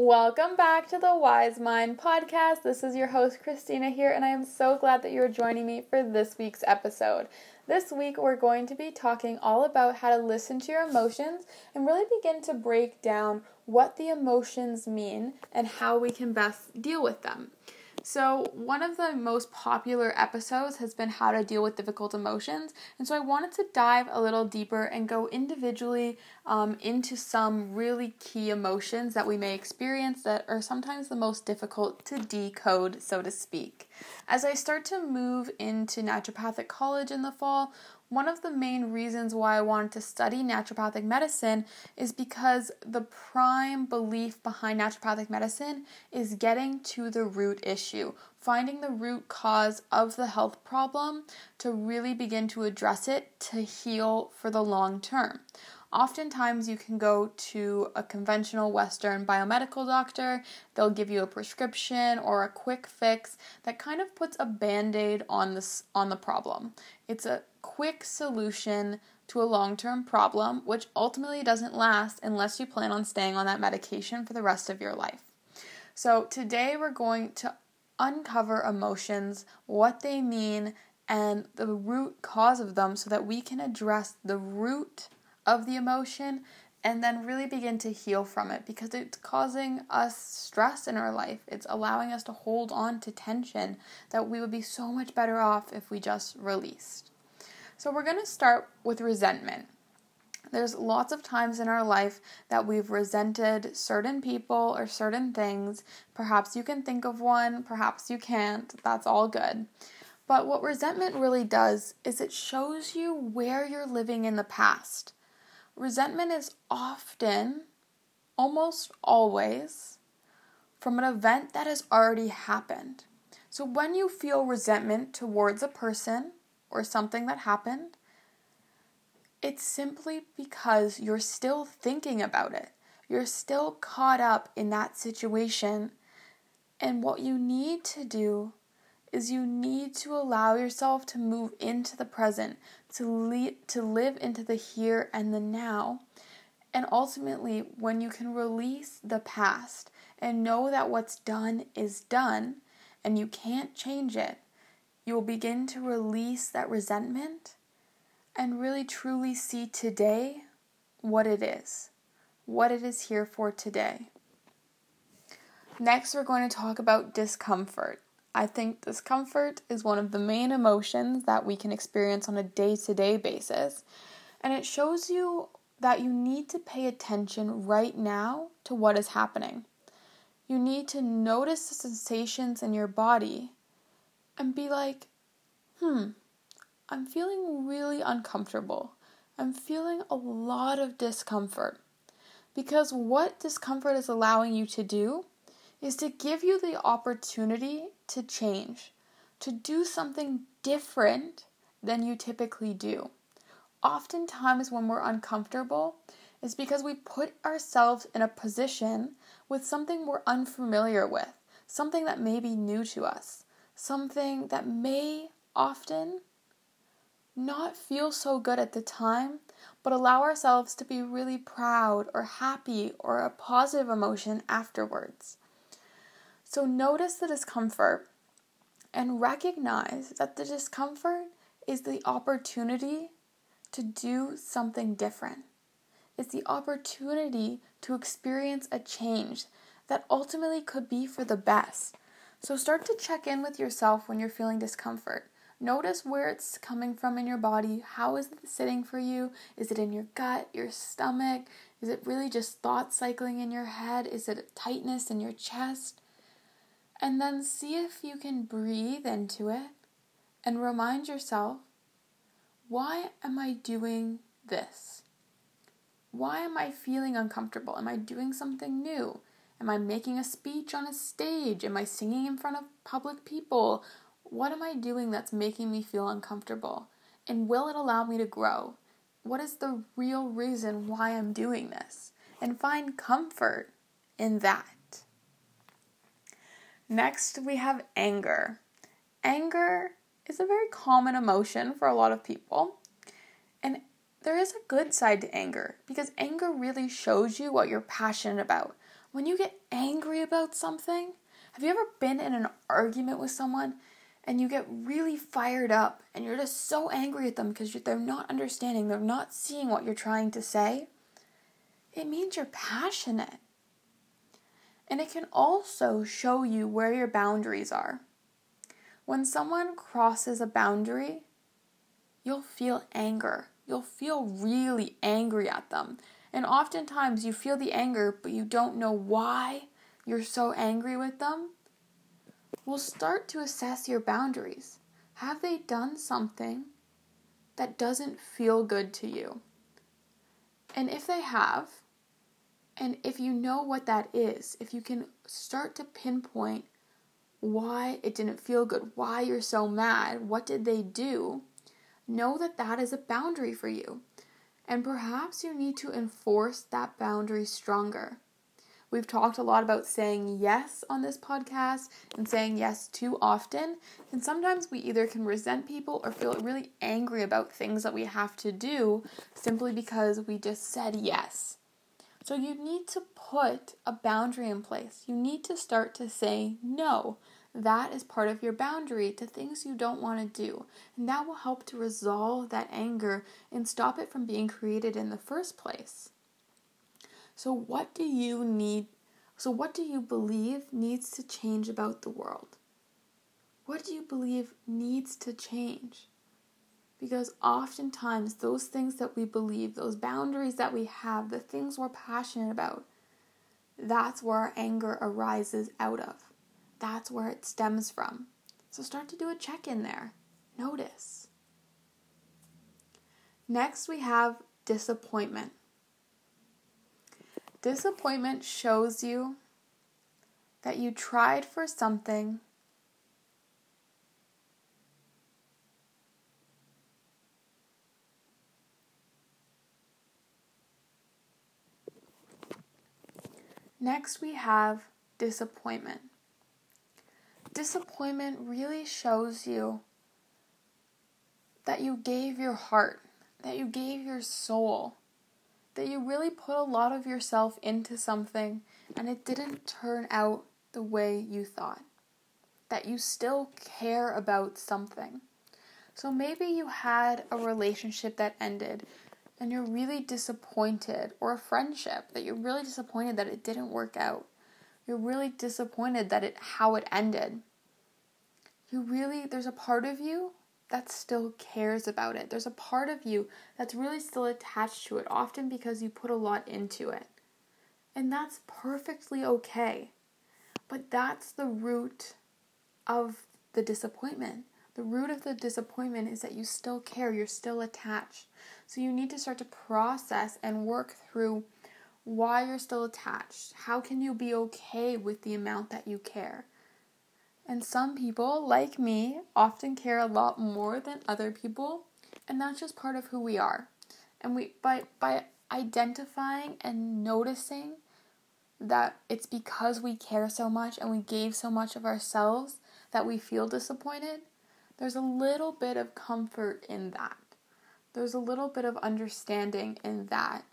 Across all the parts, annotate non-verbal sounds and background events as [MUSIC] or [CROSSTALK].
Welcome back to the Wise Mind podcast. This is your host, Christina, here, and I am so glad that you're joining me for this week's episode. This week, we're going to be talking all about how to listen to your emotions and really begin to break down what the emotions mean and how we can best deal with them. So, one of the most popular episodes has been how to deal with difficult emotions. And so, I wanted to dive a little deeper and go individually um, into some really key emotions that we may experience that are sometimes the most difficult to decode, so to speak. As I start to move into naturopathic college in the fall, one of the main reasons why I wanted to study naturopathic medicine is because the prime belief behind naturopathic medicine is getting to the root issue, finding the root cause of the health problem to really begin to address it to heal for the long term. Oftentimes, you can go to a conventional Western biomedical doctor. They'll give you a prescription or a quick fix that kind of puts a band aid on, this, on the problem. It's a quick solution to a long term problem, which ultimately doesn't last unless you plan on staying on that medication for the rest of your life. So, today we're going to uncover emotions, what they mean, and the root cause of them so that we can address the root of the emotion and then really begin to heal from it because it's causing us stress in our life. It's allowing us to hold on to tension that we would be so much better off if we just released. So, we're going to start with resentment. There's lots of times in our life that we've resented certain people or certain things. Perhaps you can think of one, perhaps you can't. That's all good. But what resentment really does is it shows you where you're living in the past. Resentment is often, almost always, from an event that has already happened. So when you feel resentment towards a person or something that happened, it's simply because you're still thinking about it. You're still caught up in that situation. And what you need to do is you need to allow yourself to move into the present, to le- to live into the here and the now. And ultimately, when you can release the past and know that what's done is done and you can't change it, you will begin to release that resentment and really truly see today what it is, what it is here for today. Next, we're going to talk about discomfort. I think discomfort is one of the main emotions that we can experience on a day to day basis, and it shows you that you need to pay attention right now to what is happening. You need to notice the sensations in your body and be like, hmm, I'm feeling really uncomfortable. I'm feeling a lot of discomfort. Because what discomfort is allowing you to do is to give you the opportunity to change, to do something different than you typically do. Oftentimes, when we're uncomfortable, is because we put ourselves in a position with something we're unfamiliar with, something that may be new to us, something that may often not feel so good at the time, but allow ourselves to be really proud or happy or a positive emotion afterwards. So notice the discomfort and recognize that the discomfort is the opportunity to do something different. It's the opportunity to experience a change that ultimately could be for the best. So start to check in with yourself when you're feeling discomfort. Notice where it's coming from in your body. How is it sitting for you? Is it in your gut, your stomach? Is it really just thoughts cycling in your head? Is it tightness in your chest? And then see if you can breathe into it and remind yourself why am I doing this? Why am I feeling uncomfortable? Am I doing something new? Am I making a speech on a stage? Am I singing in front of public people? What am I doing that's making me feel uncomfortable? And will it allow me to grow? What is the real reason why I'm doing this? And find comfort in that. Next, we have anger. Anger is a very common emotion for a lot of people. And there is a good side to anger because anger really shows you what you're passionate about, When you get angry about something, have you ever been in an argument with someone and you get really fired up and you're just so angry at them because they're not understanding, they're not seeing what you're trying to say? It means you're passionate. And it can also show you where your boundaries are. When someone crosses a boundary, you'll feel anger. You'll feel really angry at them. And oftentimes you feel the anger, but you don't know why you're so angry with them. We'll start to assess your boundaries. Have they done something that doesn't feel good to you? And if they have, and if you know what that is, if you can start to pinpoint why it didn't feel good, why you're so mad, what did they do, know that that is a boundary for you. And perhaps you need to enforce that boundary stronger. We've talked a lot about saying yes on this podcast and saying yes too often. And sometimes we either can resent people or feel really angry about things that we have to do simply because we just said yes. So you need to put a boundary in place. You need to start to say no. That is part of your boundary to things you don't want to do. And that will help to resolve that anger and stop it from being created in the first place. So, what do you need? So, what do you believe needs to change about the world? What do you believe needs to change? Because oftentimes, those things that we believe, those boundaries that we have, the things we're passionate about, that's where our anger arises out of. That's where it stems from. So start to do a check in there. Notice. Next, we have disappointment. Disappointment shows you that you tried for something Next, we have disappointment. Disappointment really shows you that you gave your heart, that you gave your soul, that you really put a lot of yourself into something and it didn't turn out the way you thought. That you still care about something. So maybe you had a relationship that ended and you're really disappointed, or a friendship that you're really disappointed that it didn't work out. You're really disappointed that it how it ended. You really there's a part of you that still cares about it. There's a part of you that's really still attached to it, often because you put a lot into it. And that's perfectly okay. But that's the root of the disappointment. The root of the disappointment is that you still care, you're still attached. So you need to start to process and work through why you're still attached. How can you be okay with the amount that you care? And some people, like me, often care a lot more than other people, and that's just part of who we are. And we by by identifying and noticing that it's because we care so much and we gave so much of ourselves that we feel disappointed, there's a little bit of comfort in that there's a little bit of understanding in that.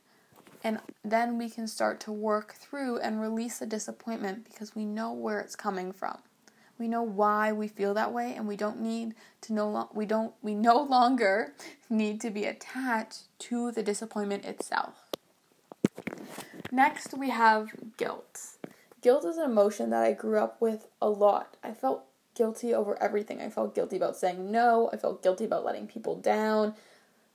And then we can start to work through and release the disappointment because we know where it's coming from. We know why we feel that way and we don't need to no lo- we don't we no [LAUGHS] longer need to be attached to the disappointment itself. Next, we have guilt. Guilt is an emotion that I grew up with a lot. I felt guilty over everything. I felt guilty about saying no. I felt guilty about letting people down.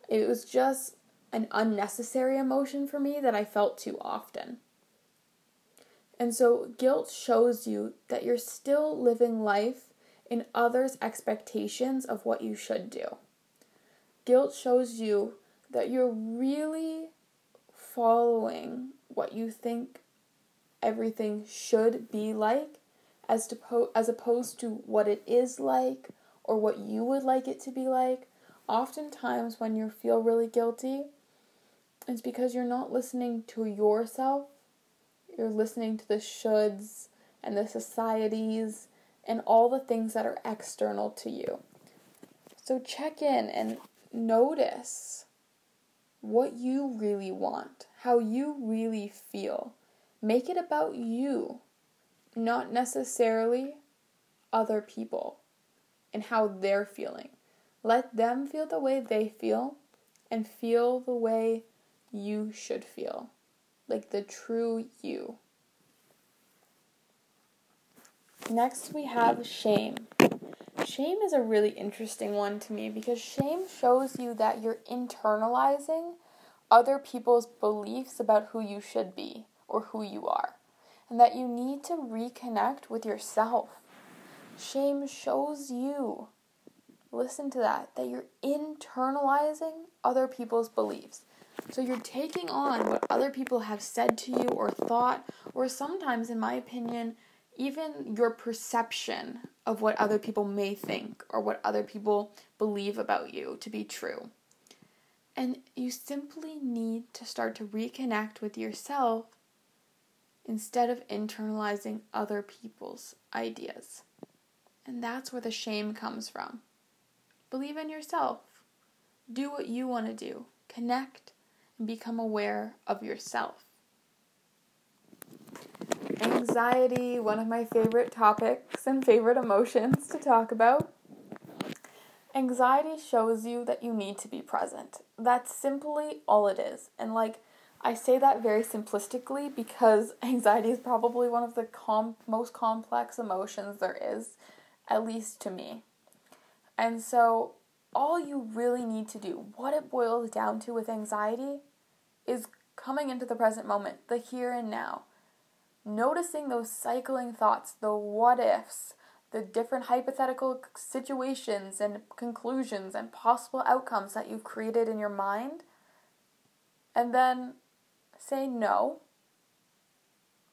It was just an unnecessary emotion for me that I felt too often. And so guilt shows you that you're still living life in others' expectations of what you should do. Guilt shows you that you're really following what you think everything should be like as to po- as opposed to what it is like or what you would like it to be like oftentimes when you feel really guilty, it's because you're not listening to yourself. You're listening to the shoulds and the societies and all the things that are external to you. So check in and notice what you really want, how you really feel. Make it about you, not necessarily other people and how they're feeling. Let them feel the way they feel and feel the way you should feel, like the true you. Next, we have shame. Shame is a really interesting one to me because shame shows you that you're internalizing other people's beliefs about who you should be or who you are, and that you need to reconnect with yourself. Shame shows you, listen to that, that you're internalizing other people's beliefs. So you're taking on what other people have said to you or thought, or sometimes, in my opinion, even your perception of what other people may think or what other people believe about you to be true. And you simply need to start to reconnect with yourself instead of internalizing other people's ideas. And that's where the shame comes from. Believe in yourself. Do what you want to do. Connect become aware of yourself. Anxiety, one of my favorite topics and favorite emotions to talk about. Anxiety shows you that you need to be present. That's simply all it is. And like I say that very simplistically because [LAUGHS] anxiety is probably one of the com- most complex emotions there is, at least to me. And so all you really need to do, what it boils down to with anxiety, is coming into the present moment, the here and now. Noticing those cycling thoughts, the what ifs, the different hypothetical situations and conclusions and possible outcomes that you've created in your mind, and then say no.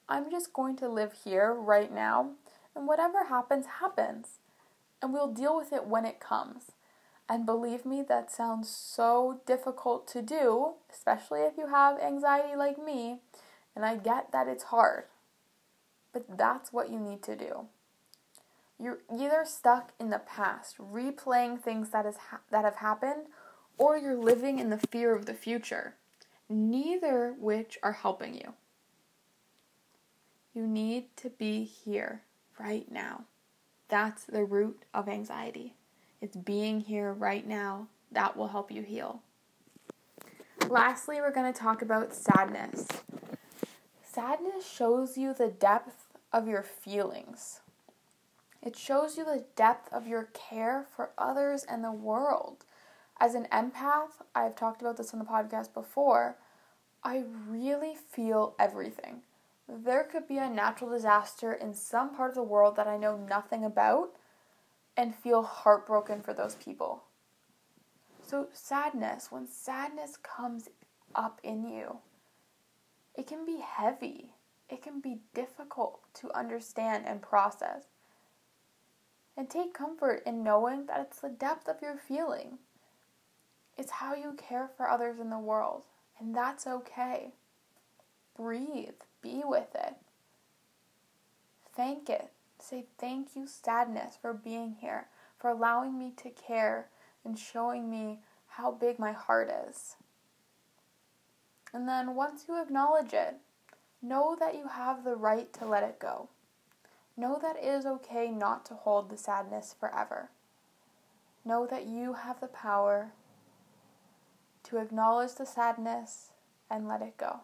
I'm just going to live here right now, and whatever happens, happens. And we'll deal with it when it comes. And believe me, that sounds so difficult to do, especially if you have anxiety like me. And I get that it's hard. But that's what you need to do. You're either stuck in the past, replaying things that, is ha- that have happened, or you're living in the fear of the future, neither which are helping you. You need to be here right now. That's the root of anxiety. It's being here right now that will help you heal. Lastly, we're going to talk about sadness. Sadness shows you the depth of your feelings. It shows you the depth of your care for others and the world. As an empath, I've talked about this on the podcast before, I really feel everything. There could be a natural disaster in some part of the world that I know nothing about, and feel heartbroken for those people. So, sadness, when sadness comes up in you, it can be heavy. It can be difficult to understand and process. And take comfort in knowing that it's the depth of your feeling. It's how you care for others in the world, and that's okay. Breathe, be with it. Thank it say thank you, sadness, for being here, for allowing me to care and showing me how big my heart is. And then once you acknowledge it, know that you have the right to let it go. Know that it is okay not to hold the sadness forever. Know that you have the power to acknowledge the sadness and let it go.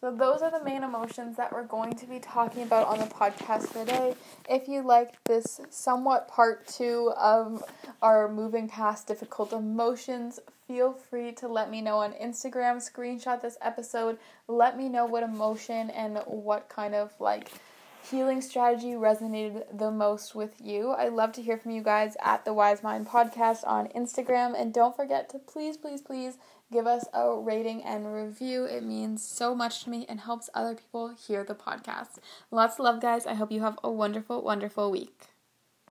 So, those are the main emotions that we're going to be talking about on the podcast today. If you like this somewhat part two of our moving past difficult emotions, feel free to let me know on Instagram, screenshot this episode, let me know what emotion and what kind of like healing strategy resonated the most with you. I love to hear from you guys at the Wise Mind Podcast on Instagram. And don't forget to please, please, please give us a rating and review. It means so much to me and helps other people hear the podcast. Lots of love, guys. I hope you have a wonderful, wonderful week.